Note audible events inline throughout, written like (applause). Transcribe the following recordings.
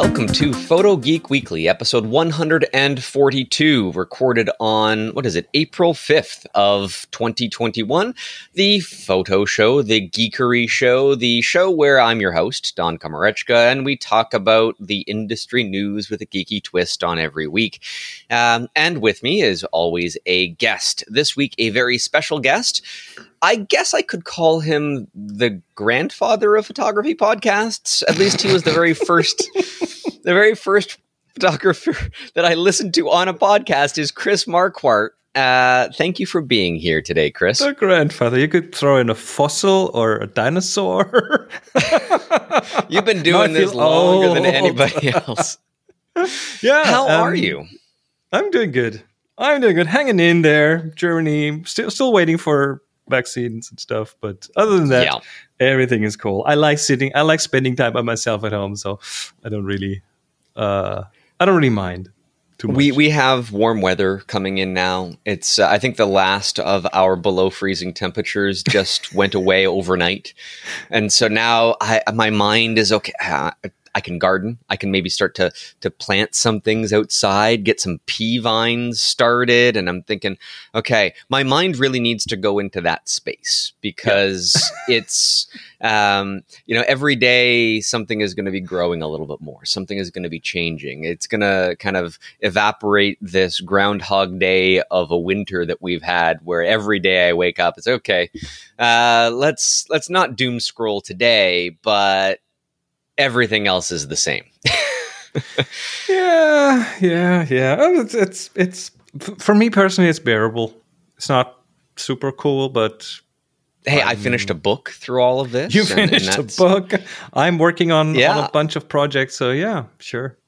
Welcome to Photo Geek Weekly, episode 142, recorded on, what is it, April 5th of 2021. The photo show, the geekery show, the show where I'm your host, Don Komarechka, and we talk about the industry news with a geeky twist on every week. Um, and with me is always a guest. This week, a very special guest. I guess I could call him the grandfather of photography podcasts. At least he was the very (laughs) first, the very first photographer (laughs) that I listened to on a podcast is Chris Marquardt. Uh, thank you for being here today, Chris. The grandfather. You could throw in a fossil or a dinosaur. (laughs) You've been doing this longer old. than anybody (laughs) else. yeah. How um, are you? I'm doing good. I'm doing good. Hanging in there. Germany. Still, still waiting for vaccines and stuff. But other than that, yeah. everything is cool. I like sitting. I like spending time by myself at home, so I don't really, uh, I don't really mind. We we have warm weather coming in now. It's uh, I think the last of our below freezing temperatures just (laughs) went away overnight, and so now I my mind is okay. I can garden. I can maybe start to to plant some things outside, get some pea vines started. And I'm thinking, okay, my mind really needs to go into that space because yeah. (laughs) it's um, you know every day something is going to be growing a little bit more. Something is going to be changing. It's going to kind of evaporate this groundhog day of a winter that we've had, where every day I wake up, it's okay. Uh, let's let's not doom scroll today, but everything else is the same. (laughs) yeah, yeah, yeah. Oh, it's, it's it's for me personally, it's bearable. It's not super cool, but hey, um, I finished a book through all of this. You finished and a book. I'm working on, yeah. on a bunch of projects, so yeah, sure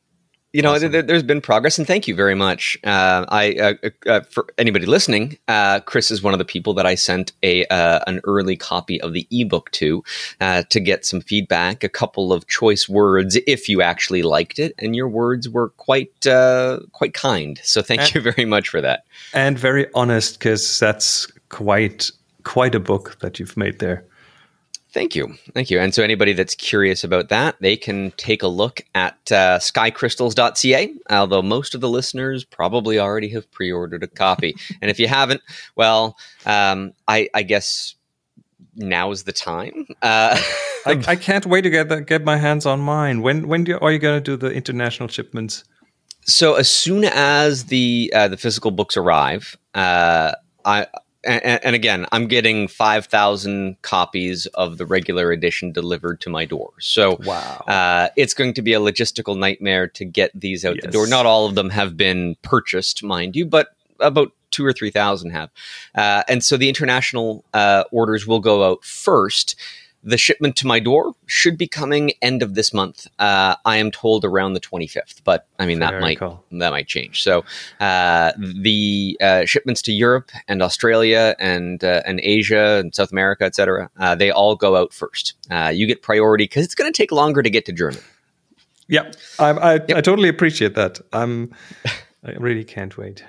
you know, awesome. there, has been progress, and thank you very much. Uh, I, uh, uh, for anybody listening, uh, Chris is one of the people that I sent a uh, an early copy of the ebook to uh, to get some feedback, a couple of choice words if you actually liked it, and your words were quite quite kind. So thank and, you (laughs) very much for that, and very honest because that's quite quite a book that you've made there. Thank you. Thank you. And so, anybody that's curious about that, they can take a look at uh, skycrystals.ca, although most of the listeners probably already have pre ordered a copy. (laughs) and if you haven't, well, um, I, I, guess now is the time. Uh, (laughs) I, I, can't wait to get the, get my hands on mine. When when do, are you going to do the international shipments? So as soon as the uh, the physical books arrive, uh, I and, and, again, I'm getting 5,000 copies of the regular edition delivered to my door. So wow. Uh, it's going to be a logistical nightmare to get these out yes. the door. Not all of them have been purchased, mind you, but about two or 3,000 have. Uh, and so the international uh, orders will go out first. The shipment to my door should be coming end of this month. Uh, I am told around the 25th, but I mean that Very might cool. that might change. So uh, the uh, shipments to Europe and Australia and uh, and Asia and South America, etc. Uh, they all go out first. Uh, you get priority because it's going to take longer to get to Germany. Yeah, I, I, yep. I totally appreciate that. I'm I really can't wait.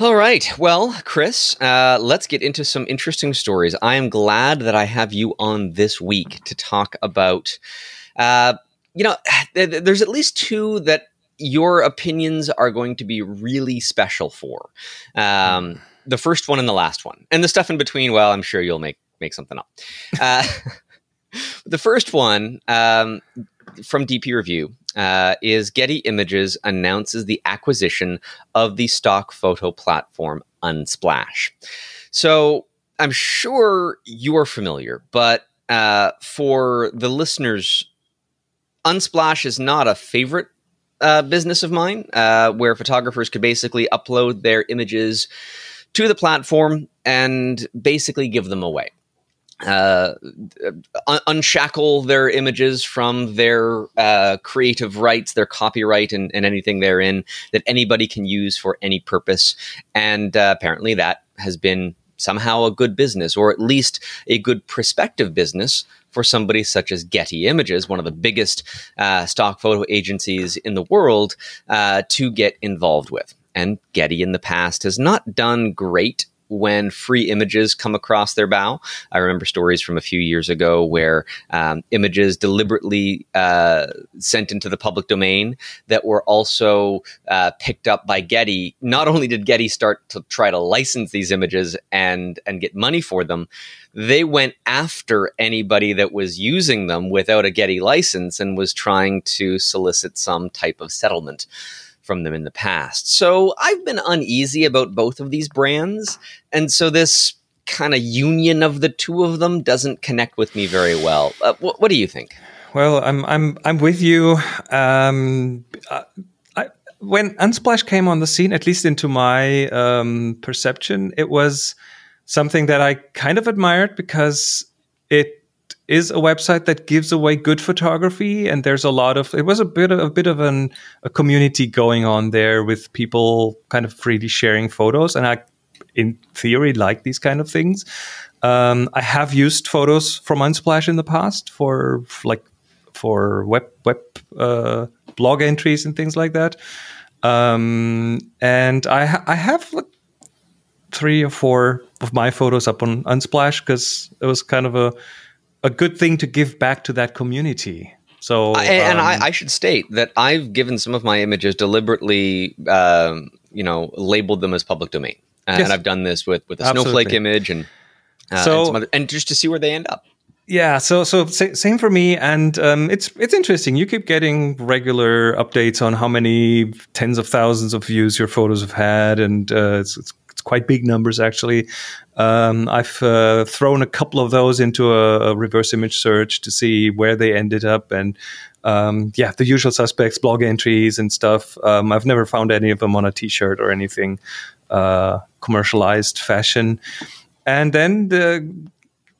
All right. Well, Chris, uh, let's get into some interesting stories. I am glad that I have you on this week to talk about, uh, you know, (sighs) th- there's at least two that your opinions are going to be really special for. Um, the first one and the last one. And the stuff in between, well, I'm sure you'll make, make something up. Uh, (laughs) the first one um, from DP Review uh, is Getty Images announces the acquisition of the stock photo platform Unsplash. So I'm sure you are familiar, but uh, for the listeners, Unsplash is not a favorite uh, business of mine, uh, where photographers could basically upload their images to the platform and basically give them away uh, un- unshackle their images from their uh, creative rights, their copyright, and, and, anything therein that anybody can use for any purpose. And uh, apparently, that has been somehow a good business, or at least a good prospective business for somebody such as Getty Images, one of the biggest uh, stock photo agencies in the world, uh, to get involved with. And Getty in the past has not done great when free images come across their bow. I remember stories from a few years ago where um, images deliberately uh, sent into the public domain that were also uh, picked up by Getty. Not only did Getty start to try to license these images and and get money for them, they went after anybody that was using them without a Getty license and was trying to solicit some type of settlement from them in the past. So I've been uneasy about both of these brands. And so this kind of union of the two of them doesn't connect with me very well. Uh, wh- what do you think? Well, I'm I'm I'm with you. Um, I, when Unsplash came on the scene, at least into my um, perception, it was something that I kind of admired because it is a website that gives away good photography and there's a lot of it was a bit of, a bit of an a community going on there with people kind of freely sharing photos and i in theory like these kind of things. Um, i have used photos from unsplash in the past for like for web web uh, blog entries and things like that. Um, and i ha- i have like three or four of my photos up on unsplash because it was kind of a a good thing to give back to that community. So, I, and I, um, I, should state that I've given some of my images deliberately, um, you know, labeled them as public domain, yes. and I've done this with with a Absolutely. snowflake image and uh, so, and, other, and, just to see where they end up. Yeah, so so same for me, and um, it's it's interesting. You keep getting regular updates on how many tens of thousands of views your photos have had, and uh, it's it's quite big numbers actually. Um, I've uh, thrown a couple of those into a, a, reverse image search to see where they ended up, and um, yeah, the usual suspects, blog entries and stuff. Um, I've never found any of them on a T-shirt or anything uh, commercialized fashion. And then the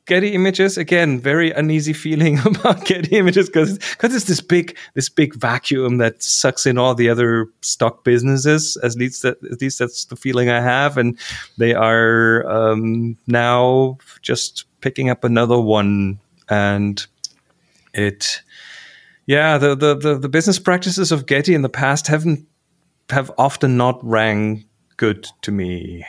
Getty Images again, very uneasy feeling (laughs) about Getty Images because because it's this big this big vacuum that sucks in all the other stock businesses. At least that at least that's the feeling I have, and they are um, now just picking up another one, and it, yeah, the, the the the business practices of Getty in the past haven't have often not rang good to me.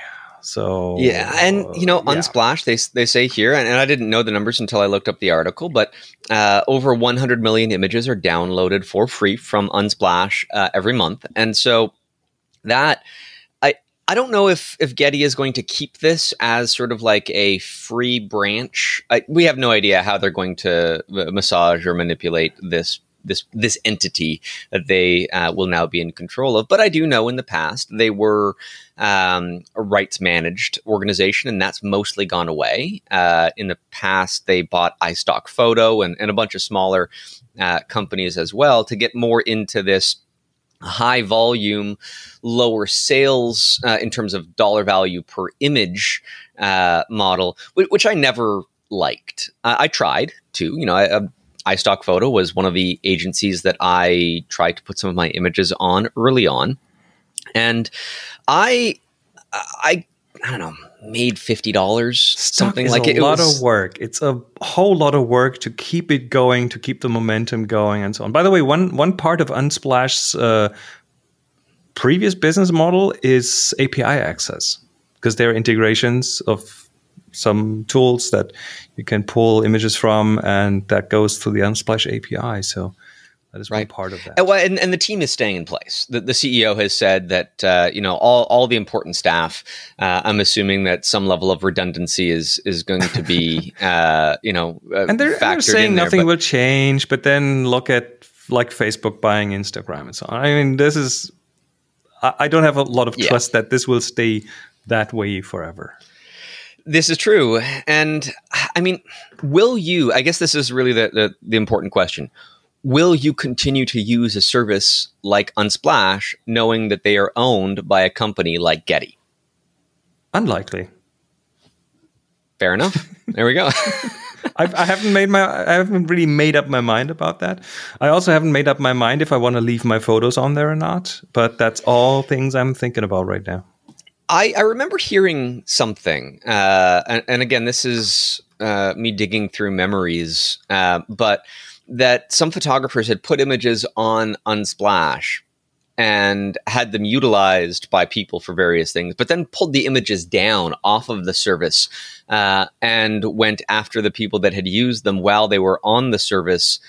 So yeah, and you know, uh, Unsplash they they say here, and, and, I didn't know the numbers until I looked up the article, but uh, over 100 million images are downloaded for free from Unsplash uh, every month, and so that I I don't know if if Getty is going to keep this as sort of like a free branch. I, we have no idea how they're going to uh, massage or manipulate this this this entity that they uh, will now be in control of. But I do know in the past they were um, a rights managed organization, and that's mostly gone away. Uh, in the past, they bought iStock Photo and, and a bunch of smaller uh, companies as well to get more into this high volume, lower sales uh, in terms of dollar value per image uh, model, which I never liked. I tried to, you know, I, iStock Photo was one of the agencies that I tried to put some of my images on early on, and I, I, I don't know, made fifty dollars, something like it. A lot was, of work. It's a whole lot of work to keep it going, to keep the momentum going, and so on. By the way, one one part of Unsplash's uh, previous business model is API access because there are integrations of some tools that you can pull images from, and that goes through the Unsplash API. So that is right. one part of that. And, and, and, the team is staying in place. The, the CEO has said that uh, you know all, all the important staff. Uh, I'm assuming that some level of redundancy is is going to be (laughs) uh, you know uh, and they're, they're saying nothing will change. But then look at like Facebook buying Instagram and so on. I mean, this is I, I don't have a lot of trust yeah. that this will stay that way forever. This is true. And I mean, will you, I guess this is really the, the, the, important question. Will you continue to use a service like Unsplash knowing that they are owned by a company like Getty? Unlikely. Fair enough. There we go. (laughs) I've, I haven't made my I haven't really made up my mind about that. I also haven't made up my mind if I want to leave my photos on there or not. But that's all things I'm thinking about right now. I, I remember hearing something, uh, and, and, again, this is uh, me digging through memories, uh, but that some photographers had put images on Unsplash, and had them utilized by people for various things, but then pulled the images down off of the service uh, and went after the people that had used them while they were on the service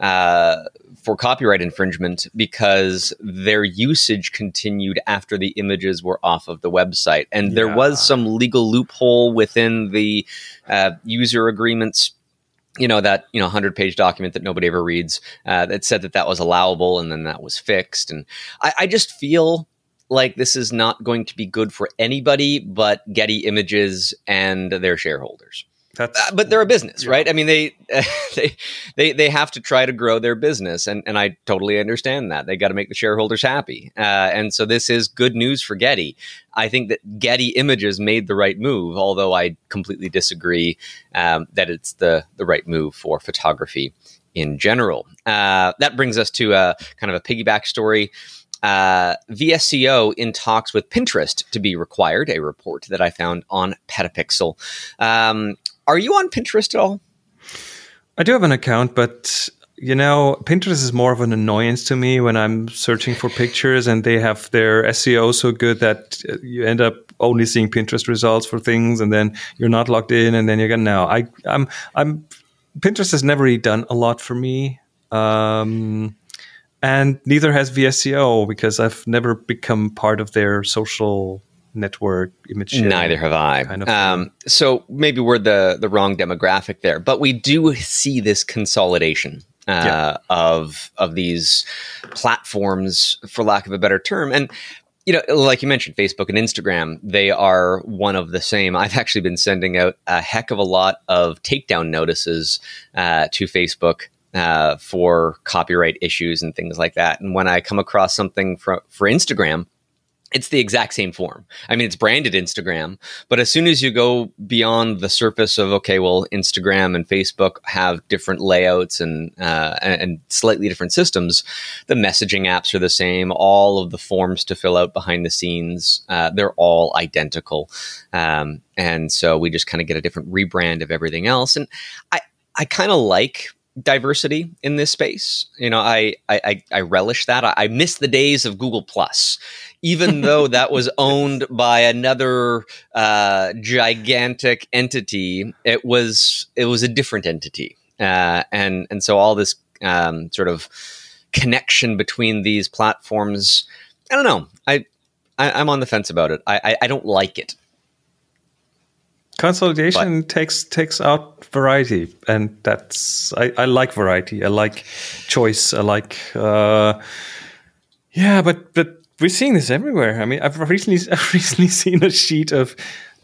uh, for copyright infringement because their usage continued after the images were off of the website. And yeah. there was some legal loophole within the uh, user agreements you know that you know 100 page document that nobody ever reads uh, that said that that was allowable and then that was fixed and I, I, just feel like this is not going to be good for anybody but getty images and their shareholders that's, uh, but they're a business, yeah. right? I mean, they, (laughs) they they they have to try to grow their business, and and I totally understand that. They got to make the shareholders happy, uh, and so this is good news for Getty. I think that Getty Images made the right move, although I completely disagree um, that it's the the right move for photography in general. Uh, that brings us to a kind of a piggyback story. Uh, VSCO in talks with Pinterest to be required, a report that I found on Petapixel. Um, are you on Pinterest at all? I do have an account, but you know, Pinterest is more of an annoyance to me when I'm searching for pictures and they have their SEO so good that you end up only seeing Pinterest results for things and then you're not logged in and then you're gonna now I I'm I'm Pinterest has never really done a lot for me. Um, and neither has VSCO because I've never become part of their social network image neither have i. kind of um, so maybe we're the the wrong demographic there but we do see this consolidation uh, yeah. of of these platforms for lack of a better term. And you know like you mentioned facebook and instagram they are one of the same. I've actually been sending out a heck of a lot of takedown notices uh, to facebook uh, for copyright issues and things like that. And when i come across something for, for instagram it's the exact same form. I mean, it's branded Instagram, but as soon as you go beyond the surface of okay, well, Instagram and Facebook have different layouts and uh, and slightly different systems, the messaging apps are the same. All of the forms to fill out behind the scenes, uh, they're all identical, um, and so we just kind of get a different rebrand of everything else. And I I kind of like diversity in this space. You know, I I, I relish that. I, I miss the days of Google Plus even (laughs) though that was owned by another uh, gigantic entity, it was it was a different entity, uh, and and so all this um, sort of connection between these platforms, I don't know. I, I am on the fence about it. I, I, I don't like it. Consolidation but, takes takes out variety, and that's I, I like variety. I like choice. I like. Uh, yeah, but but we're seeing this everywhere. I mean, I've recently (laughs) I've recently seen a sheet of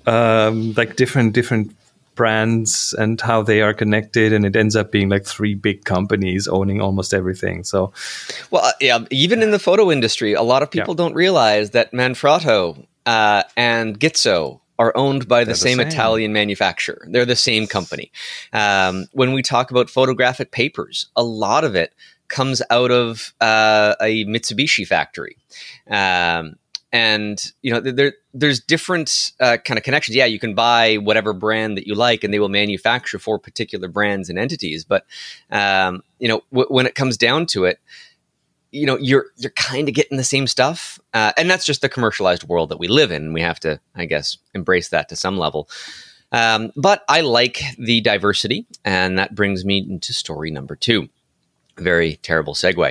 um, like different different brands and how they are connected, and it ends up being like three big companies owning almost everything. So, well, uh, yeah, even in the photo industry, a lot of people yeah. don't realize that Manfrotto uh, and Gitzo are owned by the same, the same, Italian manufacturer. They're the same company. Um, when we talk about photographic papers, a lot of it comes out of uh, a Mitsubishi factory. Um, and you know there there's different uh, kind of connections. Yeah, you can buy whatever brand that you like, and they will manufacture for particular brands and entities. But um, you know w- when it comes down to it, you know you're you're kind of getting the same stuff, uh, and that's just the commercialized world that we live in. We have to, I guess, embrace that to some level. Um, but I like the diversity, and that brings me into story number two very terrible segue.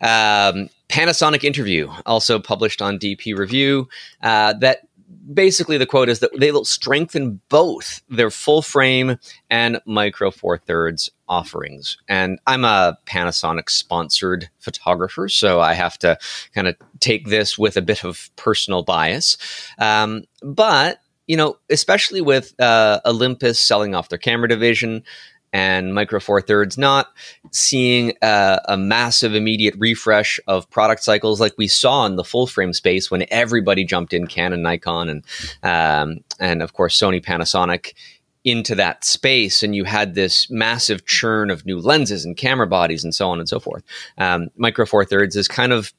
Um, Panasonic interview, also published on DP Review, uh, that basically the quote is that they will strengthen both their full frame and micro four thirds offerings. And I'm a Panasonic sponsored photographer, so I have to kind of take this with a bit of personal bias. Um, but you know, especially with uh, Olympus selling off their camera division, and Micro Four Thirds not seeing a, a, massive immediate refresh of product cycles like we saw in the full frame space when everybody jumped in Canon, Nikon, and um, and of course Sony, Panasonic into that space, and you had this massive churn of new lenses and camera bodies and so on and so forth. Um, Micro Four Thirds has kind of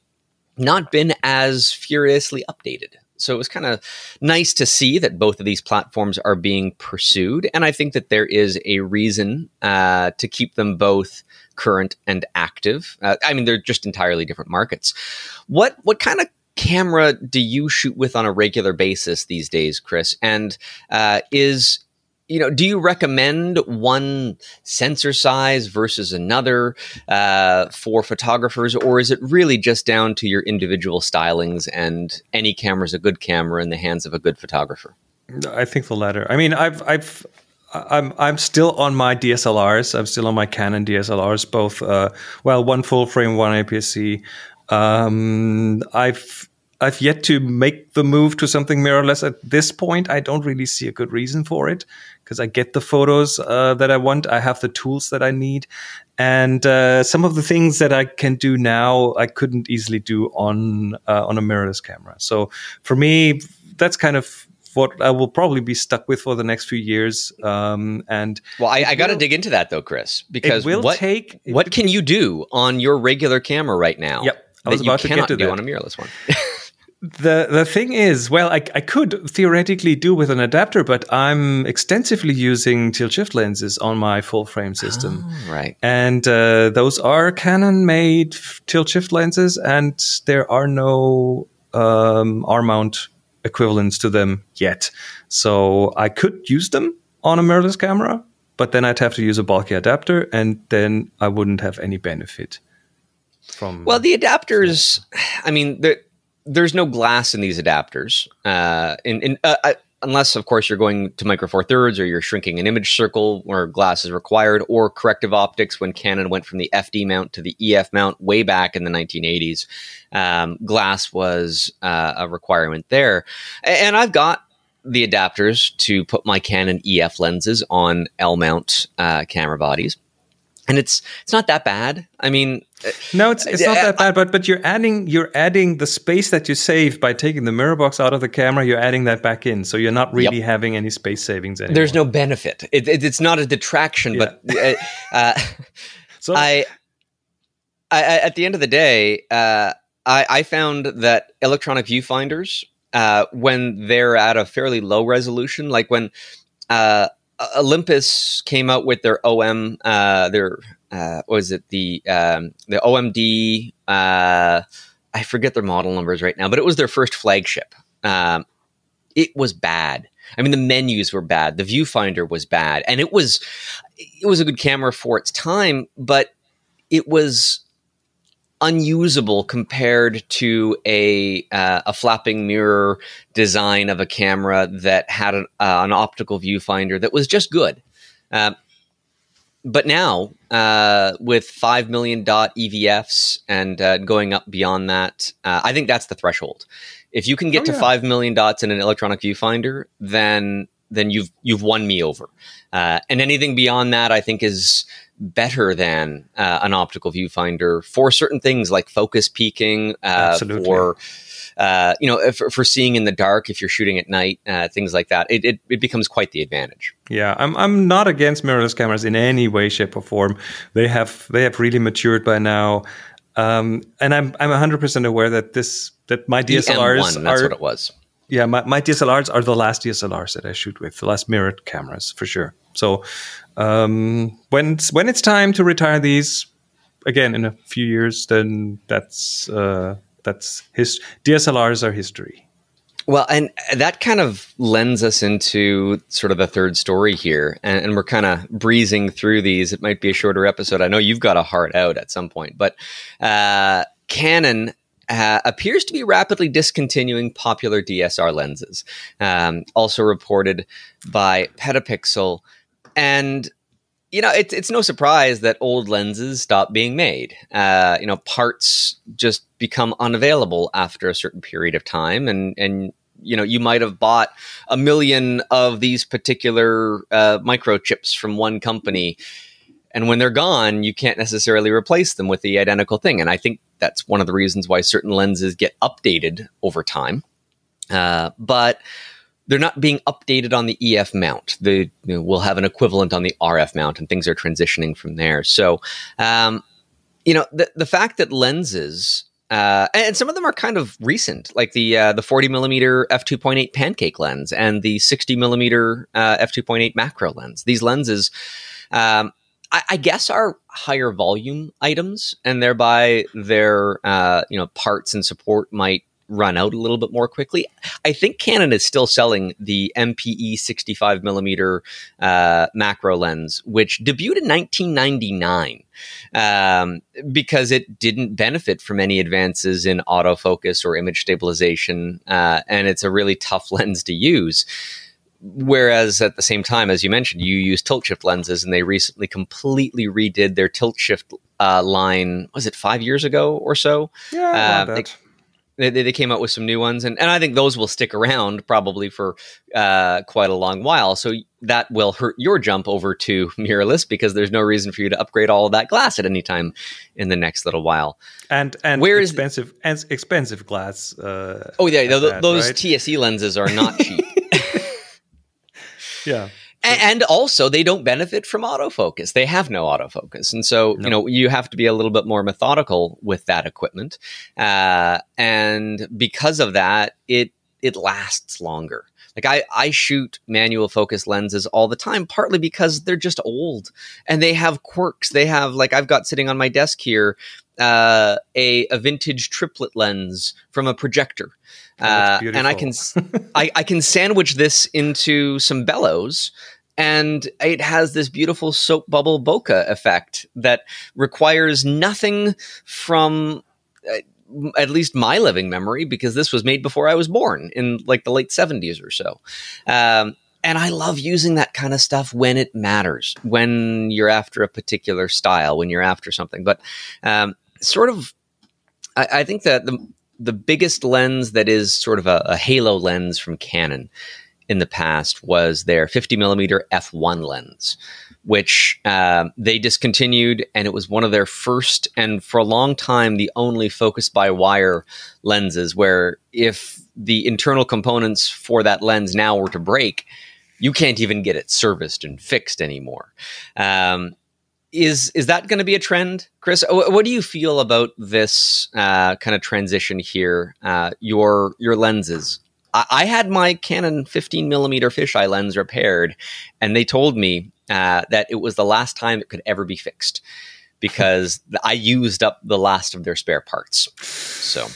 not been as furiously updated so it was kind of nice to see that both of these platforms are being pursued. And I think that there is a reason uh, to keep them both current and active. Uh, I mean, they're just entirely different markets. What what kind of camera do you shoot with on a regular basis these days, Chris? And uh, is you know, do you recommend one sensor size versus another uh, for photographers, or is it really just down to your individual stylings and any camera is a good camera in the hands of a good photographer? I think the latter. I mean, I've, I've, I'm, I'm still on my DSLRs. I'm still on my Canon DSLRs, both, uh, well, one full frame, one APS-C. Um, I've I've yet to make the move to something mirrorless at this point. I don't really see a good reason for it because I get the photos uh, that I want. I have the tools that I need. And uh, some of the things that I can do now, I couldn't easily do on uh, on a mirrorless camera. So for me, that's kind of what I will probably be stuck with for the next few years. Um, and well, I, I got to dig into that though, Chris, because what take, what can you do on your regular camera right now? Yep, I was about to get to do that. on a mirrorless one. (laughs) the the thing is, well, I, I could theoretically do with an adapter, but I'm extensively using tilt shift lenses on my full frame system. Oh, right. And uh, those are Canon made tilt shift lenses, and there are no um, R mount equivalents to them yet. So I could use them on a mirrorless camera, but then I'd have to use a bulky adapter, and then I wouldn't have any benefit from. Well, the adapters, I mean, there's no glass in these adapters. Uh, uh, unless, of course, you're going to micro four thirds or you're shrinking an image circle where glass is required, or corrective optics when Canon went from the FD mount to the EF mount way back in the 1980s. Um, glass was uh, a requirement there. And I've got the adapters to put my Canon EF lenses on L mount uh, camera bodies and it's it's not that bad. I mean, no, it's it's not that bad. But but you're adding you're adding the space that you save by taking the mirror box out of the camera. You're adding that back in, so you're not really yep. having any space savings anymore. There's no benefit. It, it, it's not a detraction, yeah. but uh, (laughs) uh, so I, I, at the end of the day, uh, I, I found that electronic viewfinders uh, when they're at a fairly low resolution, like when uh, Olympus came out with their OM, uh, their uh, was it the um, the OMD? Uh, I forget their model numbers right now, but it was their first flagship. Um, it was bad. I mean, the menus were bad. The viewfinder was bad, and it was it was a good camera for its time, but it was unusable compared to a uh, a flapping mirror design of a camera that had an, uh, an optical viewfinder that was just good. Uh, but now, uh, with five million dot EVFs and uh, going up beyond that, uh, I think that's the threshold. If you can get oh, to yeah. five million dots in an electronic viewfinder, then then you've you've won me over. and anything beyond that, I think is better than uh, an optical viewfinder for certain things like focus peaking, uh, for uh, you know, for, for, seeing in the dark if you're shooting at night, uh, things like that. It, it, it, becomes quite the advantage. Yeah, I'm I'm not against mirrorless cameras in any way, shape, or form. They have they have really matured by now. Um, and I'm I'm 100 percent aware that this that my DSLRs EM1, that's are, what it was. Yeah, my, my DSLRs are the last DSLRs that I shoot with, the last mirrored cameras for sure. So um, when when it's time to retire these, again in a few years, then that's uh, that's his DSLRs are history. Well, and that kind of lends us into sort of the third story here, and, and we're kind of breezing through these. It might be a shorter episode. I know you've got a heart out at some point, but uh, Canon uh, appears to be rapidly discontinuing popular DSLR lenses. Um, also reported by Petapixel. And you know, it's it's no surprise that old lenses stop being made. Uh, you know, parts just become unavailable after a certain period of time, and and you know, you might have bought a million of these particular uh, microchips from one company, and when they're gone, you can't necessarily replace them with the identical thing. And I think that's one of the reasons why certain lenses get updated over time. Uh, but they're not being updated on the EF mount. They you know, will have an equivalent on the RF mount, and things are transitioning from there. So, um, you know, the the fact that lenses uh, and some of them are kind of recent, like the uh, the 40 millimeter f 2.8 pancake lens and the 60 millimeter uh, f 2.8 macro lens. These lenses, um, I, I, guess are higher volume items, and thereby their uh, you know parts and support might run out a little bit more quickly. I think Canon is still selling the MPE 65 millimeter uh, macro lens, which debuted in 1999 um, because it didn't benefit from any advances in autofocus or image stabilization, uh, and it's a really tough (laughs) lens to use. Whereas at the same time, as you mentioned, you use tilt shift lenses, and they recently completely redid their tilt shift uh, line. Was it five years ago or so? Yeah, uh, they, they, came out with some new ones, and, and I think those will stick around probably for uh, quite a long while. So that will hurt your jump over to (laughs) mirrorless because there's no reason for you to upgrade all of that glass at any time in the next little while. And and Where expensive and expensive glass. Uh, oh yeah, th- that, those right? TSE lenses are not cheap. (laughs) yeah and also they don't benefit from autofocus they have no autofocus and so no. you know you have to be a little bit more methodical with that equipment uh, and because of that it it lasts longer like I, I shoot manual focus lenses all the time, partly because they're just old and they have quirks. They have like I've got sitting on my desk here uh, a, a vintage triplet lens from a projector. Uh, and I can I, I can sandwich this into some bellows and it has this beautiful soap bubble bokeh effect that requires nothing from uh, at least my living memory because this was made before I was born in like the late 70s or so. Um, and I love using that kind of stuff when it matters, when you're after a particular style, when you're after something. But um, sort of, I, I, think that the the biggest lens that is sort of a, a halo lens from Canon in the past was their 50 millimeter f1 lens, which uh, they discontinued, and it was one of their first and for a long time the only focus by wire lenses. Where if the internal components for that lens now were to break, you can't even get it serviced and fixed anymore. Um, is is that going to be a trend, Chris? What do you feel about this uh, kind of transition here? Uh, your your lenses I, I had my Canon 15 millimeter fisheye lens repaired, and they told me uh, that it was the last time it could ever be fixed because (laughs) I used up the last of their spare parts. So.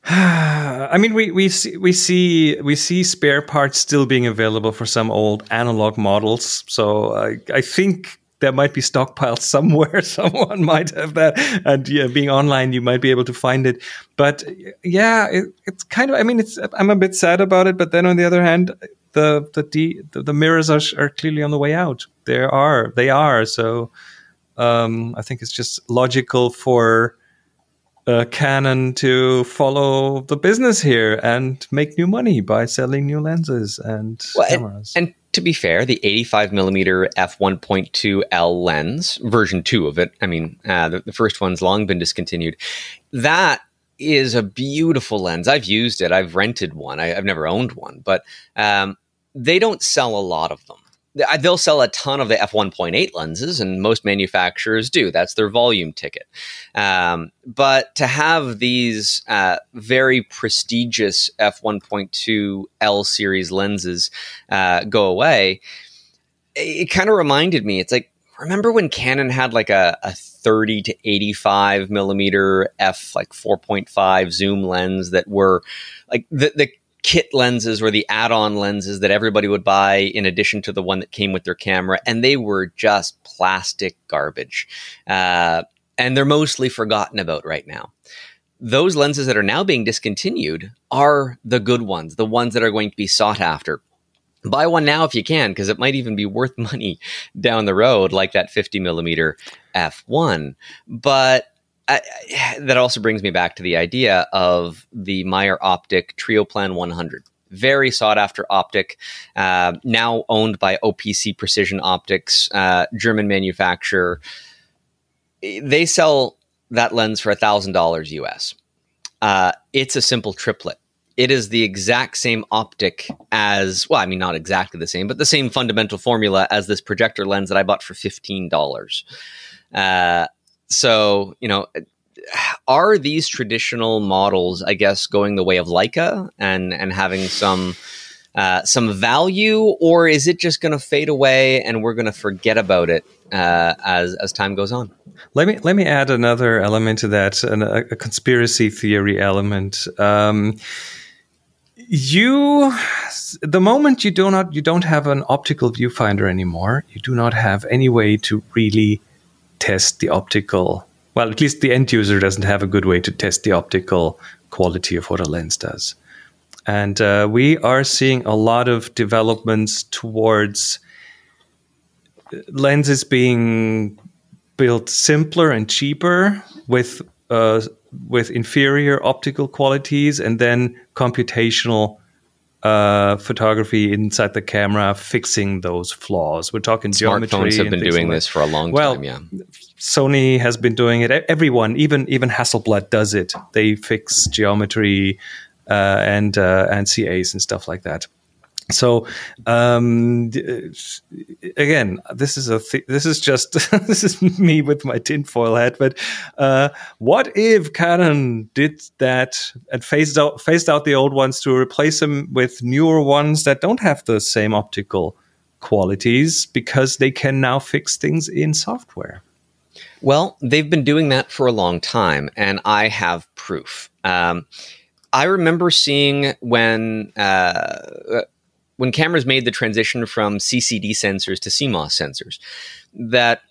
(sighs) I mean, we, we see we see we see spare parts still being available for some old analog models. So I, I think there might be stockpiled (laughs) somewhere. Someone might have that, and yeah, being online, you might be able to find it. But yeah, it, it's kind of. I mean, it's. I'm a bit sad about it, but then on the other hand, the the the, the mirrors are, are clearly on the way out. There are they are. So um, I think it's just logical for. Uh, Canon to follow the business here and make new money by selling new lenses and well, cameras. And, and to be fair, the 85 millimeter f1.2 L lens, version two of it, I mean, uh, the, the first one's long been discontinued. That is a beautiful lens. I've used it. I've rented one. I, have never owned one, but um, they don't sell a lot of them they'll sell a ton of the f1.8 lenses and most manufacturers do. That's their volume ticket. Um, but to have these uh, very prestigious f1.2 l series lenses uh, go away it, it kind of reminded me it's like remember when canon had like a, a 30 to 85 millimeter f like 4.5 zoom lens that were like the, the kit lenses were the add-on lenses that everybody would buy in addition to the one that came with their camera and they were just plastic garbage. Uh, and they're mostly forgotten about right now. Those lenses that are now being discontinued are the good ones the ones that are going to be sought after. Buy one now if you can because it might even be worth (laughs) money down the road like that 50 millimeter f1 but I, that also brings me back to the idea of the Meyer-Optik Trioplan 100. Very sought after optic, uh, now owned by OPC Precision Optics, uh, German manufacturer. They sell that lens for $1,000 US. Uh, it's a simple triplet. It is the exact same optic as, well, I mean, not exactly the same, but the same fundamental formula as this projector lens that I bought for $15. Uh, so, you know, are these traditional models, I guess, going the way of Leica and and having some uh, some value, or is it just going to fade away and we're going to forget about it uh, as as time goes on? Let me let me add another element to that, an, a, a conspiracy theory element. Um, you the moment you do not you don't have an optical viewfinder anymore you do not have any way to really test the optical well at least the end user doesn't have a good way to test the optical quality of what a lens does. And uh, we are seeing a lot of developments towards lenses being built simpler and cheaper with uh, with inferior optical qualities and then computational uh, photography inside the camera fixing those flaws. We're talking Smartphones have been doing this for a long well, time. Yeah, Sony has been doing it. Everyone, even even Hasselblad, does it. They fix geometry uh, and uh, and CAs and stuff like that. So um, again, this is a th- this is just (laughs) this is me with my tinfoil hat. But uh, what if Canon did that and phased out phased out the old ones to replace them with newer ones that don't have the same optical qualities because they can now fix things in software? Well, they've been doing that for a long time, and I have proof. Um, I remember seeing when uh, when cameras made the transition from CCD sensors to CMOS sensors, that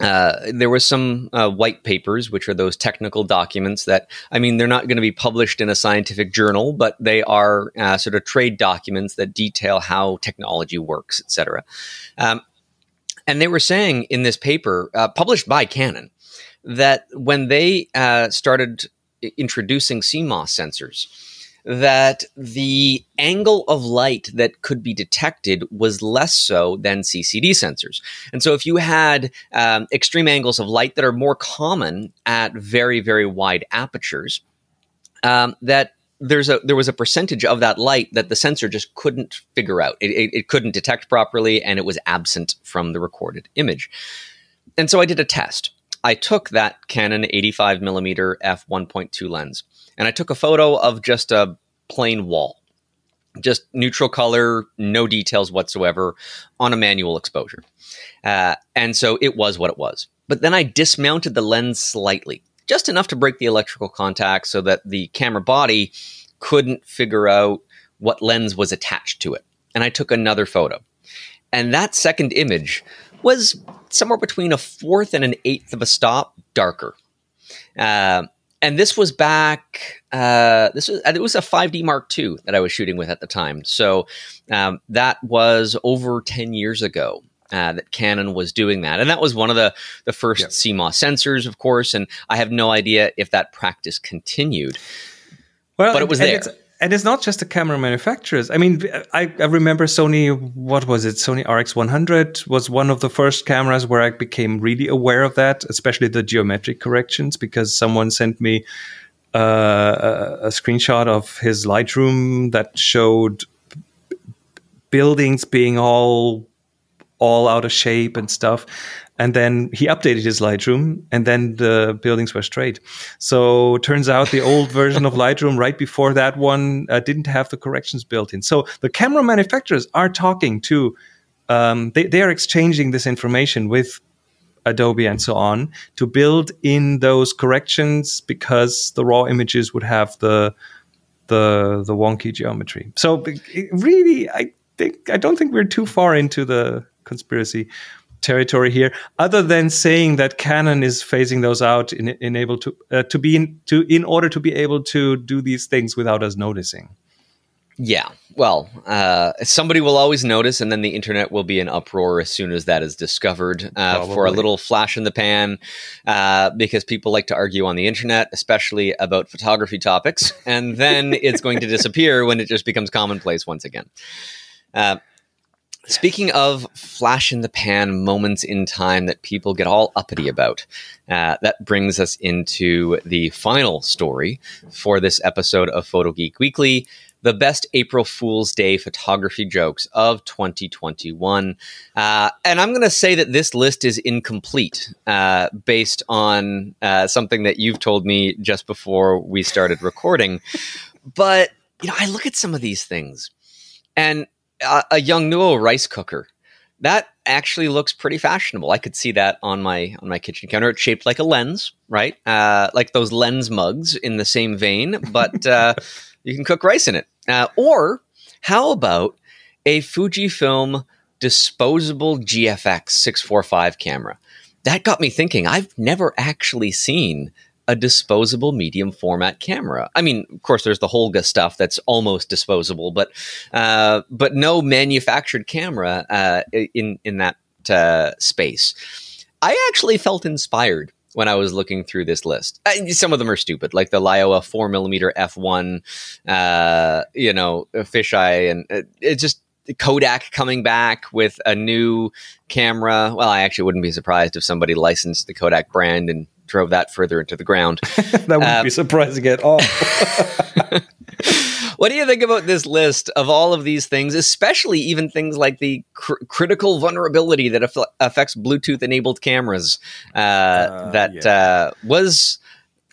uh, there was some uh, white papers, which are those technical documents that, I mean, they're not going to be published in a scientific journal, but they are uh, sort of trade documents that detail how technology works, etc. Um, and they were saying in this paper, uh, published by Canon, that when they uh, started introducing CMOS sensors, that the angle of light that could be detected was less so than CCD sensors. And so, if you had um, extreme angles of light that are more common at very, very wide apertures, um, that there's a there was a percentage of that light that the sensor just couldn't figure out. It, it, it couldn't detect properly, and it was absent from the recorded image. And so, I did a test. I took that Canon 85 millimeter f 1.2 lens and I took a photo of just a plain wall, just neutral color, no details whatsoever on a manual exposure. Uh, and so it was what it was. But then I dismounted the lens slightly, just enough to break the electrical contact so that the camera body couldn't figure out what lens was attached to it. And I took another photo. And that second image was somewhere between a fourth and an eighth of a stop darker. Uh, and this was back. Uh, this was it was a 5D Mark II that I was shooting with at the time. So um, that was over 10 years ago. Uh, that Canon was doing that, and that was one of the the first yep. CMOS sensors, of course. And I have no idea if that practice continued. Well, but it was there and it's not just the camera manufacturers. I mean, I, I, remember Sony. What was it? Sony RX100 was one of the first cameras where I became really aware of that, especially the geometric corrections, because someone sent me uh, a, a screenshot of his Lightroom that showed buildings being all all out of shape and stuff and then he updated his Lightroom, and then the buildings were straight. So turns out the old version of (laughs) Lightroom, right before that one, uh, didn't have the corrections built in. So the camera manufacturers are talking to, um, they, they are exchanging this information with Adobe and so on to build in those corrections because the raw images would have the the the wonky geometry. So really, I think I don't think we're too far into the conspiracy territory here, other than saying that Canon is phasing those out in, in able to uh, to be in, to in order to be able to do these things without us noticing. Yeah, well, uh, somebody will always notice, and then the internet will be in uproar as soon as that is discovered uh, for a little flash in the pan, uh, because people like to argue on the internet, especially about photography topics, and then it's going to disappear when it just becomes commonplace once again. Speaking of flash in the pan moments in time that people get all uppity about, uh, that brings us into the final story for this episode of Photo Geek Weekly the best April Fool's Day photography jokes of 2021. Uh, and I'm going to say that this list is incomplete uh, based on uh, something that you've told me just before we started recording. (laughs) but, you know, I look at some of these things and a, a Yongnuo rice cooker. That actually looks pretty fashionable. I could see that on my on my kitchen counter. It's shaped like a lens, right? Uh, like those lens mugs in the same vein, (laughs) but uh, you can cook rice in it. Uh, or how about a Fujifilm disposable GFX 645 camera? That got me thinking. I've never actually seen a disposable medium format camera. I mean, of course, there's the Holga stuff that's almost disposable, but uh, but no manufactured camera uh, in in that uh, space. I actually felt inspired when I was looking through this list. some of them are stupid, like the Laowa four millimeter f one, uh, you know, fisheye, and uh, it just Kodak coming back with a new camera. Well, I actually wouldn't be surprised if somebody licensed the Kodak brand and drove that further into the ground. (laughs) that wouldn't uh, be surprising at all. (laughs) what do you think about this list of all of these things, especially even things like the cr- critical vulnerability that aff- affects Bluetooth enabled cameras? Uh, uh, that yeah. Uh, was,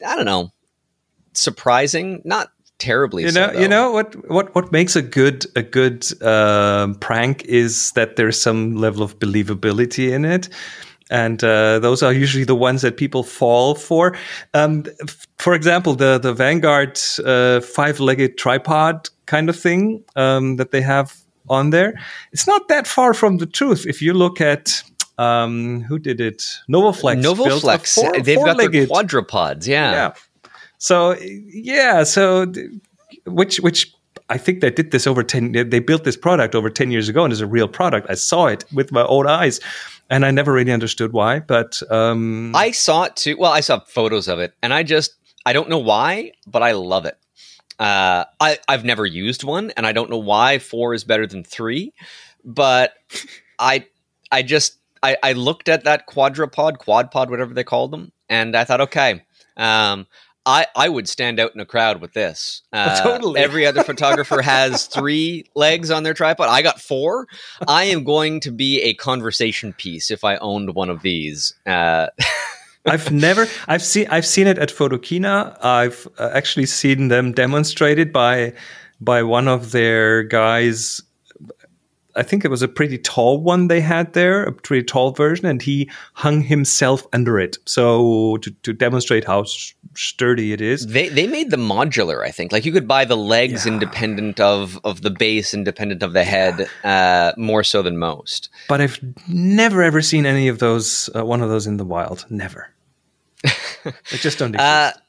I don't know, surprising, not terribly. You know, so, you know what what what makes a good a good uh, prank is that there's some level of believability in it and uh, those are usually the ones that people fall for. Um, f- for example, the the Vanguard uh, five-legged tripod kind of thing um, that they have on there, it's not that far from the truth. If you look at um, who did it, Novoflex. Novoflex, four, they've got their quadrupods, yeah. Yeah. So yeah, so which which I think they did this over 10 they built this product over 10 years ago and it's a real product. I saw it with my own eyes and I never really understood why. But um, I saw it too. Well, I saw photos of it, and I just I don't know why, but I love it. Uh, I I've never used one, and I don't know why four is better than three, but (laughs) I I just I, I looked at that quadrupod, quad pod, whatever they called them, and I thought, okay, um, I, I would stand out in a crowd with this. Uh, totally. every other photographer has (laughs) three legs on their tripod. I got four. I am going to be a conversation piece if I owned one of these. Uh, I've (laughs) never I've seen I've seen it at Photokina. I've uh, actually seen them demonstrated by by one of their guys I think it was a pretty tall one they had there, a pretty tall version, and he hung himself under it. So to, to demonstrate how sturdy it is. They they made the modular, I think. Like you could buy the legs yeah. independent of of the base, independent of the head, uh, more so than most. But I've never ever seen any of those, uh, one of those in the wild. Never. (laughs) they just don't uh, exist.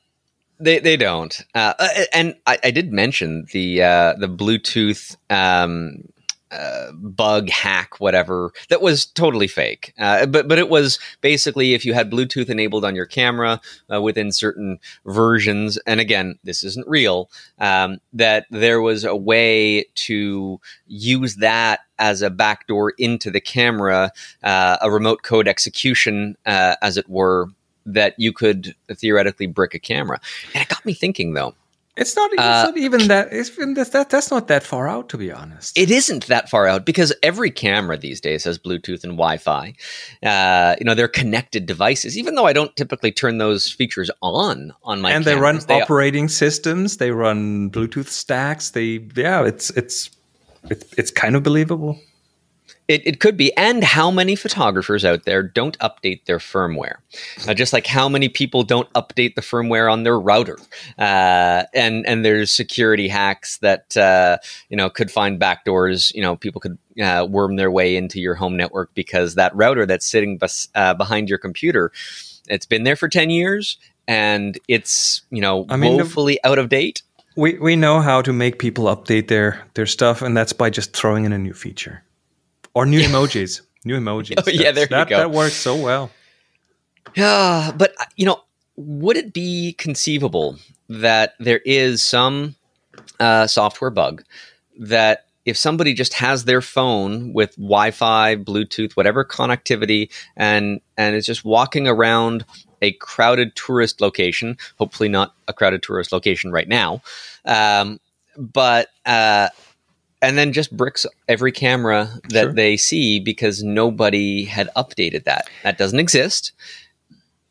They, they don't, uh, uh, and I, I, did mention the uh, the Bluetooth um, uh, bug hack whatever that was totally fake. Uh, but but it was basically if you had bluetooth enabled on your camera uh, within certain versions and again this isn't real um, that there was a way to use that as a backdoor into the camera uh, a remote code execution uh, as it were that you could theoretically brick a camera. And it got me thinking though it's not, it's uh, not even that. It's been that. That's not that far out, to be honest. It isn't that far out because every camera these days has Bluetooth and Wi-Fi. Uh, you know, they're connected devices. Even though I don't typically turn those features on on my and cameras, they run they operating are- systems. They run Bluetooth stacks. They yeah, it's it's it's, it's kind of believable. It, it could be. And how many photographers out there don't update their firmware? Uh, just like how many people don't update the firmware on their router. Uh, and, and there's security hacks that, uh, you know, could find backdoors. You know, people could uh, worm their way into your home network because that router that's sitting bes- uh, behind your computer, it's been there for 10 years and it's, you know, I mean, woefully the- out of date. We, we know how to make people update their, their stuff, and that's by just throwing in a new feature or new emojis. New (laughs) emojis. Oh, yeah, there that, you go. That works so well. Yeah, but uh, you know, would it be conceivable that there is some uh, software bug that if somebody just has their phone with Wi-Fi, Bluetooth, whatever connectivity, and and is just walking around a crowded tourist location, hopefully not a crowded tourist location right now, um, but uh, and then just bricks every camera that sure. they see because nobody had updated that. That doesn't exist,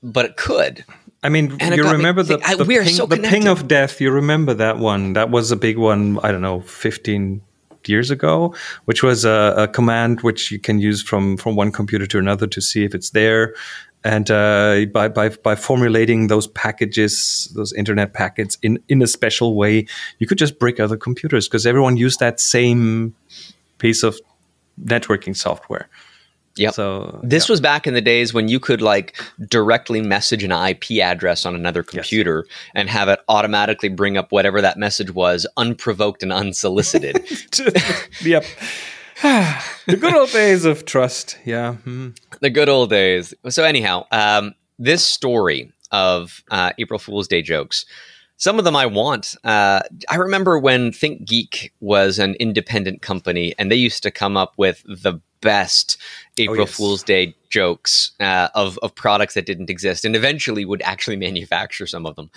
but it could. I mean, and you remember the, the, ping, so the, ping, of death. You remember that one? That was a big one. I don't know, 15, years ago, which was a, a, command which you can use from from one computer to another to see if it's there. And uh, by, by by formulating those packages, those internet packets in in a special way, you could just brick other computers because everyone used that same piece of networking software. Yeah. So this was back in the days when you could like directly message an IP address on another computer yes. and have it automatically bring up whatever that message was, unprovoked and unsolicited. (laughs) yep. The good old days of trust. Yeah. Mm. The good old days. So anyhow, um, this story of uh, April Fool's Day jokes. Some of them I want. Uh, I remember when ThinkGeek was an independent company, and they used to come up with the best oh, April oh, yes. Fool's Day jokes uh, of of products that didn't exist, and eventually would actually (laughs) manufacture some of them.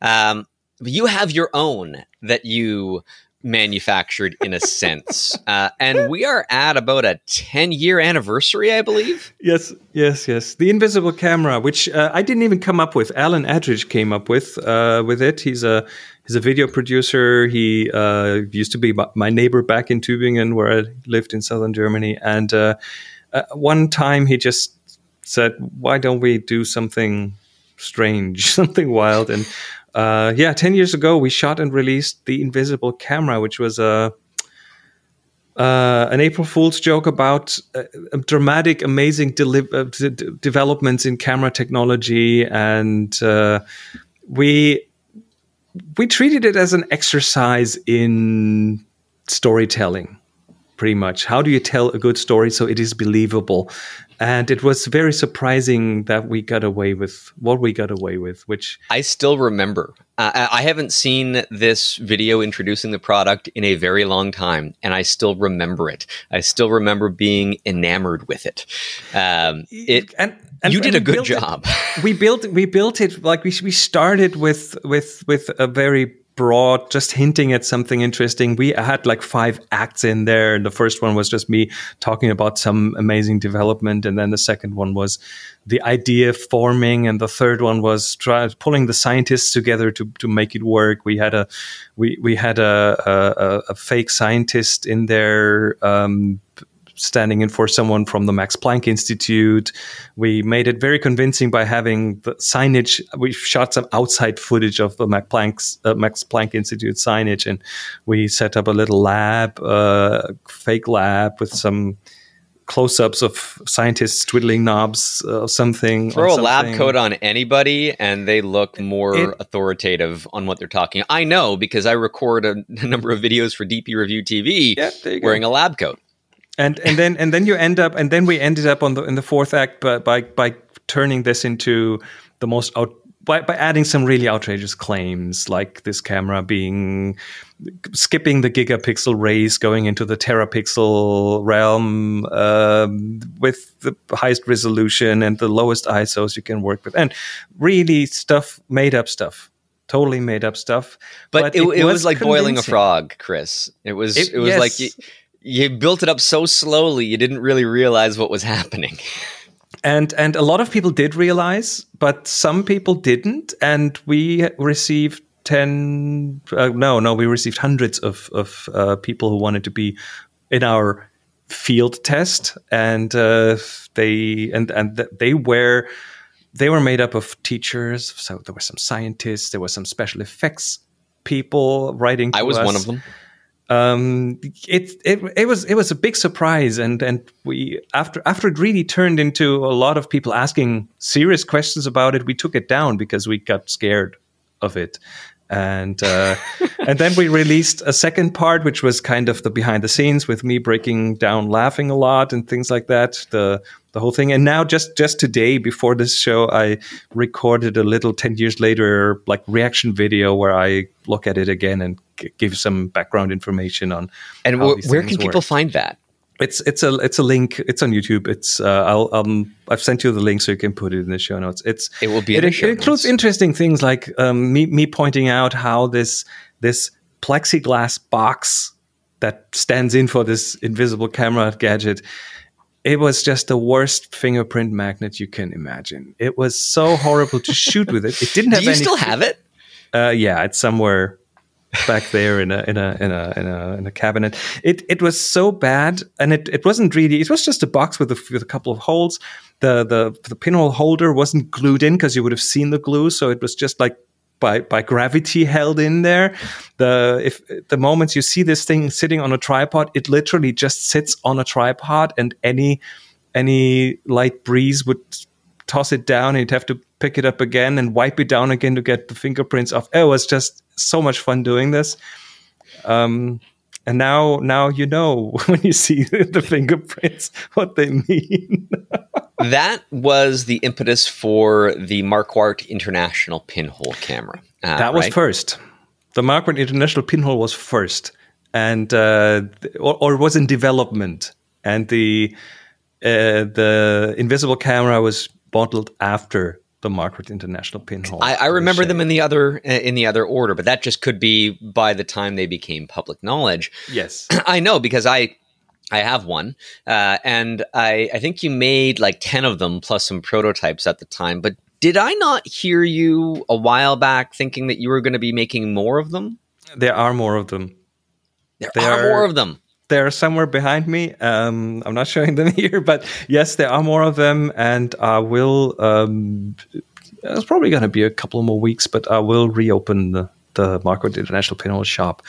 Um, you have your own that you manufactured in a sense. Uh, and we are at about a 10 year anniversary, I believe. Yes, yes, yes. The invisible camera, which uh, I didn't even come up with. Alan Attridge came up with uh, with it. He's a he's a video producer. He uh, used to be my neighbor back in Tübingen, where I lived in southern Germany. And uh, uh, one time he just said, "Why don't we do something strange, (laughs) something wild?" And uh, yeah, 10 years ago, we shot and released The Invisible Camera, which was a. Uh, an April Fool's joke about uh, dramatic, amazing deli- uh, d- developments in camera technology, and uh, we we treated it as an exercise in storytelling pretty much. How do you tell a good story so it is believable? And it was very surprising that we got away with what we got away with, which I still remember. Uh, I haven't seen this video introducing the product in a very long time, and I still remember it. I still remember being enamored with it. Um, it and, and, you did a good job. It, (laughs) we built we built it like we we started with with with a very broad, just hinting at something interesting. We had like five acts in there. And the first one was just me talking about some amazing development. And then the second one was the idea forming. And the third one was try, pulling the scientists together to, to make it work. We had a, we, we had a, a, a fake scientist in there, um, standing in for someone from the Max Planck Institute. We made it very convincing by having the signage. We shot some outside footage of the Max, Planck's, uh, Max Planck Institute signage, and we set up a little lab, uh, fake lab with some close-ups of scientists twiddling knobs or uh, something. Throw something. a lab coat on anybody, and they look more it, authoritative on what they're talking. I know because I record a, (laughs) a number of videos for DP Review TV yeah, wearing go. a lab coat and and then and then you end up and then we ended up on the in the fourth act by by, by turning this into the most out by, by adding some really outrageous claims like this camera being skipping the gigapixel race going into the terapixel realm um, with the highest resolution and the lowest isos you can work with and really stuff made up stuff totally made up stuff but, but it, it, it, was, was like convincing. boiling a frog chris it was it, it was yes. like you built it up so slowly you didn't really realize what was happening. And and a lot of people did realize but some people didn't. And we received 10 uh, no no we received hundreds of of uh, people who wanted to be in our field test. And uh, they and and they were they were made up of teachers. So there were some scientists there were some special effects people writing i was us. one of them um, it, it it was it was a big surprise, and and we after after it really turned into a lot of people asking serious questions about it, we took it down because we got scared of it, and uh, (laughs) and then we released a second part, which was kind of the behind the scenes with me breaking down, laughing a lot, and things like that. The the whole thing. And now, just just today, before this show, I recorded a little ten years later, like reaction video where I look at it again and give some background information on. And wh- where can people find that? It's it's a it's a link. It's on YouTube. It's uh, I'll um I've sent you the link so you can put it in the show notes. It's it will be. It, it includes interesting things like um, me me pointing out how this this plexiglass box that stands in for this invisible camera gadget it was just the worst fingerprint magnet you can imagine. It was so horrible to shoot with it. It didn't (laughs) have. Do you any still have it? Uh, yeah, it's somewhere back there in a in a in a in a, in a cabinet. It it was so bad, and it, it wasn't really. It was just a box with a with a couple of holes. The the the pinhole holder wasn't glued in because you would have seen the glue. So it was just like by by gravity held in there. The if the moments you see this thing sitting on a tripod, it literally just sits on a tripod, and any any light breeze would toss it down, and you'd have to pick it up again and wipe it down again to get the fingerprints off. It was just so much fun doing this. Um, and now, now you know (laughs) when you see (laughs) the fingerprints (laughs) what they mean. that was the impetus for the Marquardt International pinhole camera. Uh, that was right? first. The Marquardt International pinhole was first, and uh, or, or was in development, and the uh, the invisible camera was bottled after the Marquardt International pinhole. I, I remember them in the other in the other order, but that just could be by the time they became public knowledge. Yes, (clears throat) I know because I I have one, uh, and I I think you made like ten of them plus some prototypes at the time. But did I not hear you a while back thinking that you were going to be making more of them? There are more of them. There, there are, are more of them they're somewhere behind me. Um, I'm not showing them (laughs) here, but yes, there are more of them, and I will. Um, it's probably going to be a couple more weeks, but I will reopen the the Marquardt International Pinhole Shop.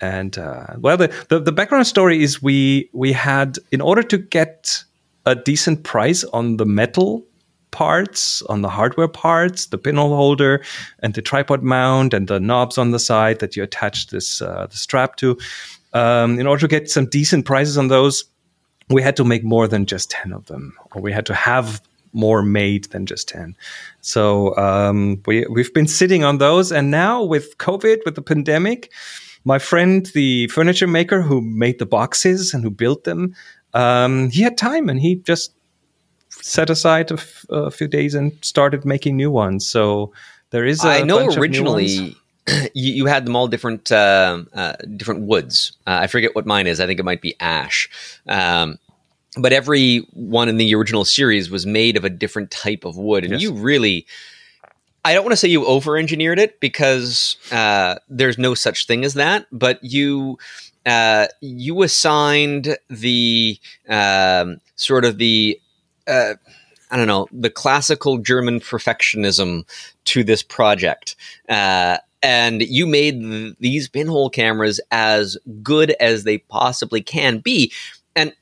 And uh, well, the, the, the background story is we we had in order to get a decent price on the metal parts, on the hardware parts, the pinhole holder, and the tripod mount, and the knobs on the side that you attach this uh, the strap to um, in order to get some decent prices on those, we had to make more than just 10 of them, or we had to have more made than just 10. So um, we, we've been sitting on those. And now with COVID, with the pandemic, my friend, the furniture maker who made the boxes and who built them, um, he had time and he just set aside a, f- a few days and started making new ones. So there is. I know originally (clears throat) you, you, had them all different uh, uh, different woods. Uh, I forget what mine is. I think it might be ash. Um, but every one in the original series was made of a different type of wood, and yes. you really. I don't want to say you over engineered it because uh, there's no such thing as that, but you uh, you assigned the um, sort of the uh, I don't know the classical German perfectionism to this project. Uh, and you made th- these pinhole cameras as good as they possibly can be. And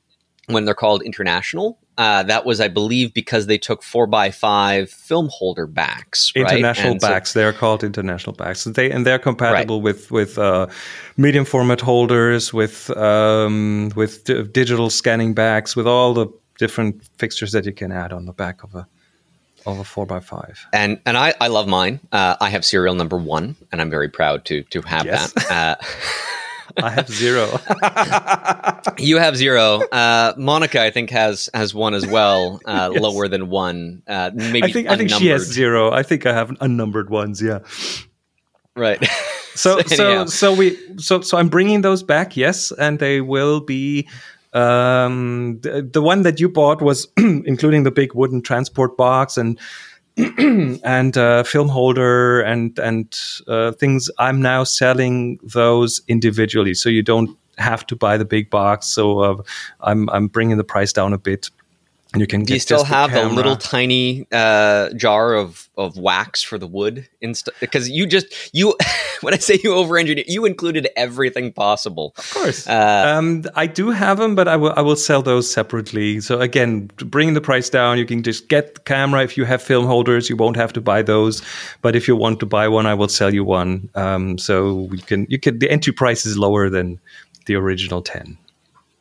when they're called international, uh, that was, I believe, because they took four by five film holder backs. Right? International and backs. So, they're called international backs. They and they're compatible right. with with uh, medium format holders, with um, with d- digital scanning backs, with all the different fixtures that you can add on the back of a of a four by five. And and I, I love mine. Uh, I have serial number one, and I'm very proud to to have yes. that. Uh, (laughs) I have zero. (laughs) you have zero. Uh, Monica, I think, has has one as well, (laughs) uh, yes. lower than one. Uh, maybe I think I think she has zero. I think I have unnumbered ones. Yeah. Right. so so so we so so I'm bringing those back. Yes, and they will be um, the, the, one that you bought was (clears throat) including the big wooden transport box and (clears throat) and uh, film holder and and uh, things. I'm now selling those individually, so you don't have to buy the big box. So uh, I'm I'm bringing the price down a bit and you can do you still have the, the, little tiny uh, jar of, of wax for the wood because you just you (laughs) when i say you over engineered you included everything possible. Of course. Uh, um, i do have them but I will I will sell those separately. So again bringing the price down you can just get the camera. If you have film holders you won't have to buy those. But if you want to buy one i will sell you one. Um, so you can you can the entry price is lower than the original 10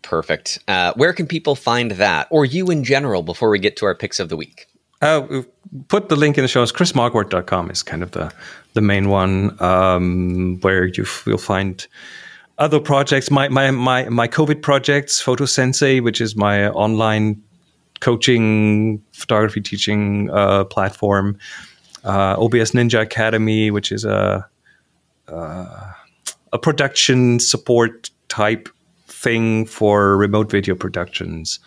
Perfect. Uh, where can people find that, or you in general, before we get to our picks of the week? Uh, put the link in the show. chrismarquardt.com is kind of the, the main one um, where you will find other projects. My, my, my, my COVID projects, Photosensei, which is my online coaching, photography teaching uh, platform. Uh, OBS Ninja Academy, which is a, uh, a production support type thing for remote video productions.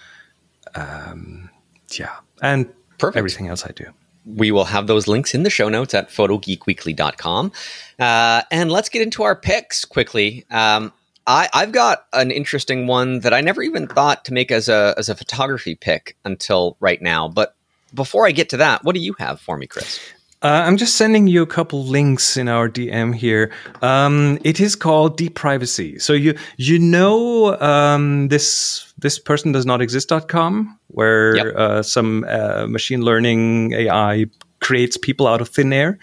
Um, yeah, and Perfect. everything else I do. we will have those links in the show notes at photogeekweekly.com. Uh, and let's get into our picks quickly. Um, I, I've got an interesting one that I never even thought to make as a as a photography pick until right now. But before I get to that, what do you have for me, Chris? Uh, I'm just sending you a couple links in our DM here. Um, it is called deep privacy. So you you know um, this this person does not exist.com where yep. uh, some uh, machine learning AI creates people out of thin air.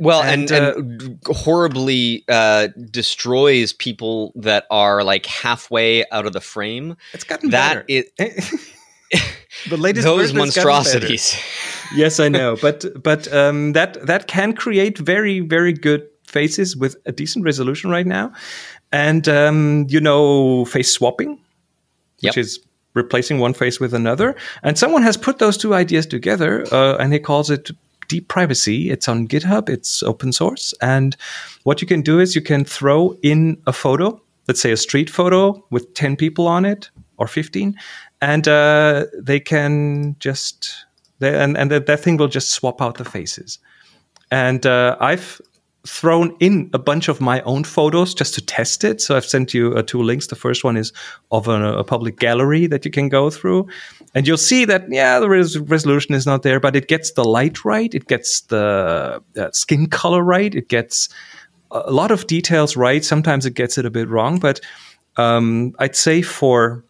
Well, and, and, and uh, horribly uh, destroys people that are like halfway out of the frame. It's gotten that better. It, (laughs) the latest those monstrosities. (laughs) yes, I know, but but um, that that can create very very good faces with a decent resolution right now, and um, you know face swapping, which is replacing one face with another. And someone has put those two ideas together, uh, and he calls it deep privacy. It's on GitHub. It's open source, and what you can do is you can throw in a photo. Let's say a street photo with 10 people on it or 15 and uh, they can just they, and and that thing will just swap out the faces. And uh, I've thrown in a bunch of my own photos just to test it. So I've sent you uh, two links. The first one is of a, public gallery that you can go through, and you'll see that yeah, the res- resolution is not there, but it gets the light right, it gets the uh, skin color right, it gets a lot of details right. Sometimes it gets it a bit wrong, but um, I'd say for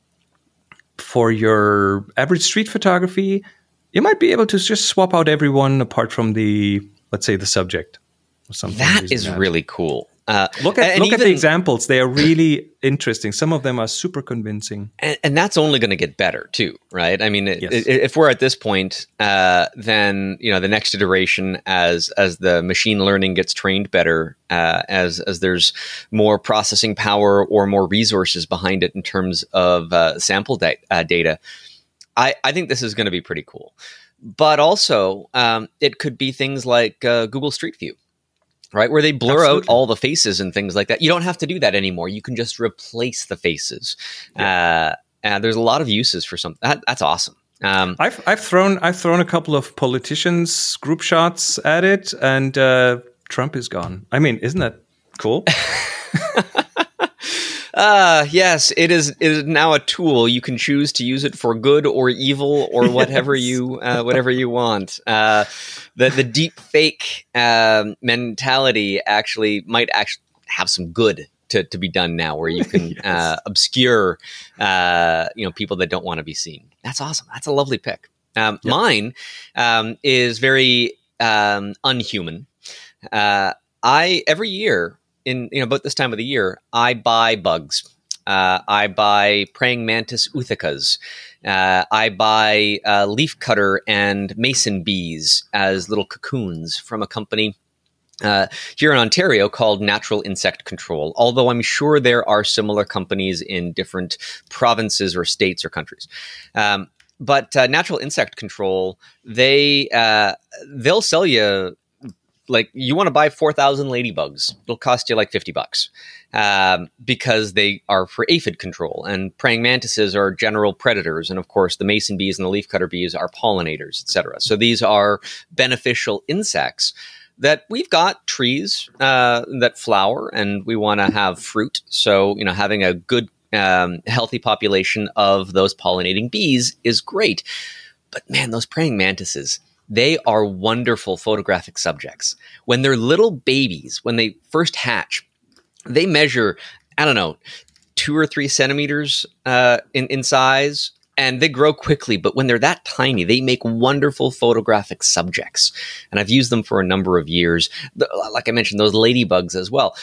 for your average street photography, you might be able to just swap out everyone apart from the, let's say, the subject. Or something that is that. really cool. Uh, look at look even, at the examples; they are really interesting. Some of them are super convincing, and, and that's only going to get better too, right? I mean, yes. if we're at this point, uh, then you know the next iteration, as as the machine learning gets trained better, uh, as as there's more processing power or more resources behind it in terms of uh, sample da- uh, data, I I think this is going to be pretty cool. But also, um, it could be things like uh, Google Street View right? Where they blur Absolutely. out all the faces and things like that. You don't have to do that anymore. You can just replace the faces. Yeah. Uh, and there's a lot of uses for something. That, that's awesome. Um, I've I've thrown I've thrown a couple of politicians group shots at it, and uh, Trump is gone. I mean, isn't that cool? (laughs) Uh, yes, it is. It is now a tool. You can choose to use it for good or evil or (laughs) whatever yes. you uh, whatever you want. Uh, the the deep fake um, mentality actually might actually have some good to, to be done now, where you can (laughs) yes. uh, obscure uh, you know people that don't want to be seen. That's awesome. That's a lovely pick. Um, yep. Mine um, is very um, unhuman. Uh, I every year in you know about this time of the year, I buy bugs. Uh, I buy praying mantis oothecas. Uh, I buy uh, leaf cutter and mason bees as little cocoons from a company uh, here in Ontario called Natural Insect Control, although I'm sure there are similar companies in different provinces or states or countries. Um, but uh, Natural Insect Control, they uh, they'll sell you like you want to buy 4000 ladybugs it'll cost you like 50 bucks um, because they are for aphid control and praying mantises are general predators and of course the mason bees and the leafcutter bees are pollinators etc so these are beneficial insects that we've got trees uh, that flower and we want to have fruit. So you know having a good um, healthy population of those pollinating bees is great. But man those praying mantises they are wonderful photographic subjects. When they're little babies, when they first hatch, they measure, I don't know, two or three centimeters uh, in, in size and they grow quickly. But when they're that tiny, they make wonderful photographic subjects. And I've used them for a number of years. The, like I mentioned, those ladybugs as well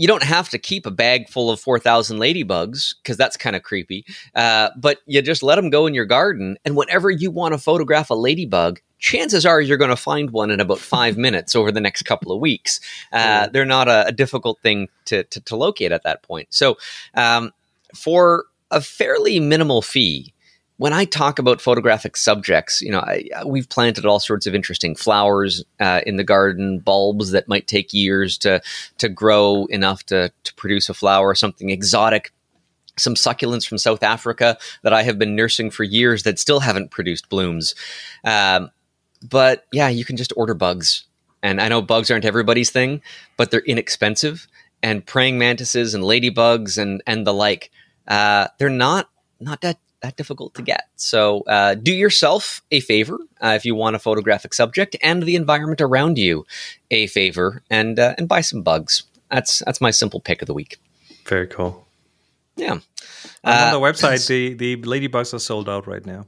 you don't have to keep a bag full of 4,000 ladybugs because that's kind of creepy. Uh, but you just let them go in your garden. And whenever you want to photograph a ladybug, chances are you're going to find one in about five (laughs) minutes over the next couple of weeks. Uh, they're not a, a difficult thing to, to, to, locate at that point. So, um, for a fairly minimal fee, when I talk about photographic subjects, you know, I, we've planted all sorts of interesting flowers uh, in the garden, bulbs that might take years to to grow enough to to produce a flower, something exotic. Some succulents from South Africa that I have been nursing for years that still haven't produced blooms. Um, but yeah, you can just order bugs. And I know bugs aren't everybody's thing, but they're inexpensive. And praying mantises and ladybugs and and the like, uh, they're not not that that difficult to get. So uh, do yourself a favor uh, if you want a photographic subject and the environment around you a favor and uh, and buy some bugs. That's that's my simple pick of the week. Very cool. Yeah. On the uh, website, (laughs) the the ladybugs are sold out right now.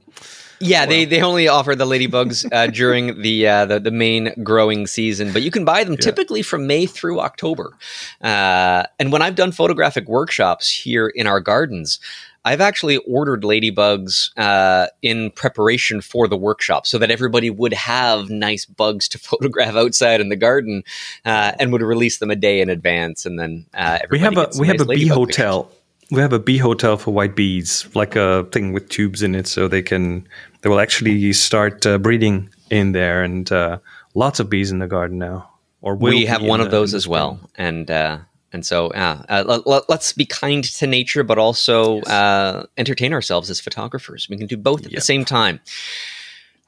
Yeah, well. they, they only offer the ladybugs uh, (laughs) during the, uh, the, the main growing season, but you can buy them yeah. typically from May through October. Uh, and when I've done photographic workshops here in our gardens, I've actually ordered ladybugs uh, in preparation for the workshop so that everybody would have nice bugs to (laughs) photograph outside in the garden uh, and would release them a day in advance. And then uh, we have a we nice have a bee hotel. Pictures. We have a bee hotel for white bees, like a thing with tubes in it, so they can they will actually start uh, breeding in there, and uh, lots of bees in the garden now. Or we have one of those as well, and uh, and so, uh, uh, let, us be kind to nature, but also yes. uh, entertain ourselves as photographers. We can do both at the same time.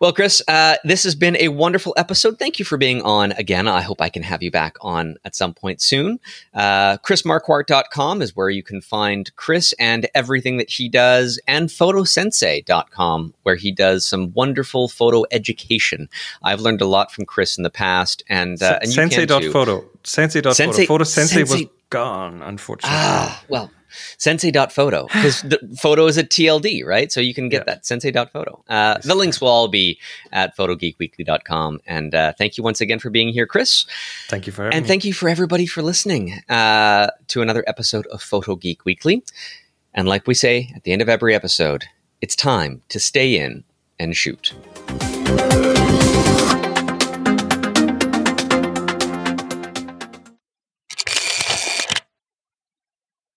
Well, Chris, uh, this has been a wonderful episode. Thank you for being on again. I hope I can have you back on at some point soon. Uh, ChrisMarquardt.com is where you can find Chris and everything that he does, and PhotoSensei.com, where he does some wonderful photo education. I've learned a lot from Chris in the past, and, uh, and Sensei.photo. Sensei.photo. Sensei, Photo Sensei, Sensei was gone, unfortunately. Ah, well sensei.photo because the (sighs) photo is a TLD, right? So you can get yeah. that sensei.photo. Uh, the links will all be at photogeekweekly.com. And uh, thank you once again for being here, Chris. Thank you for And me. thank you for everybody for listening uh, to another episode of Photo Geek Weekly. And like we say at the end of every episode, it's time to stay in and shoot.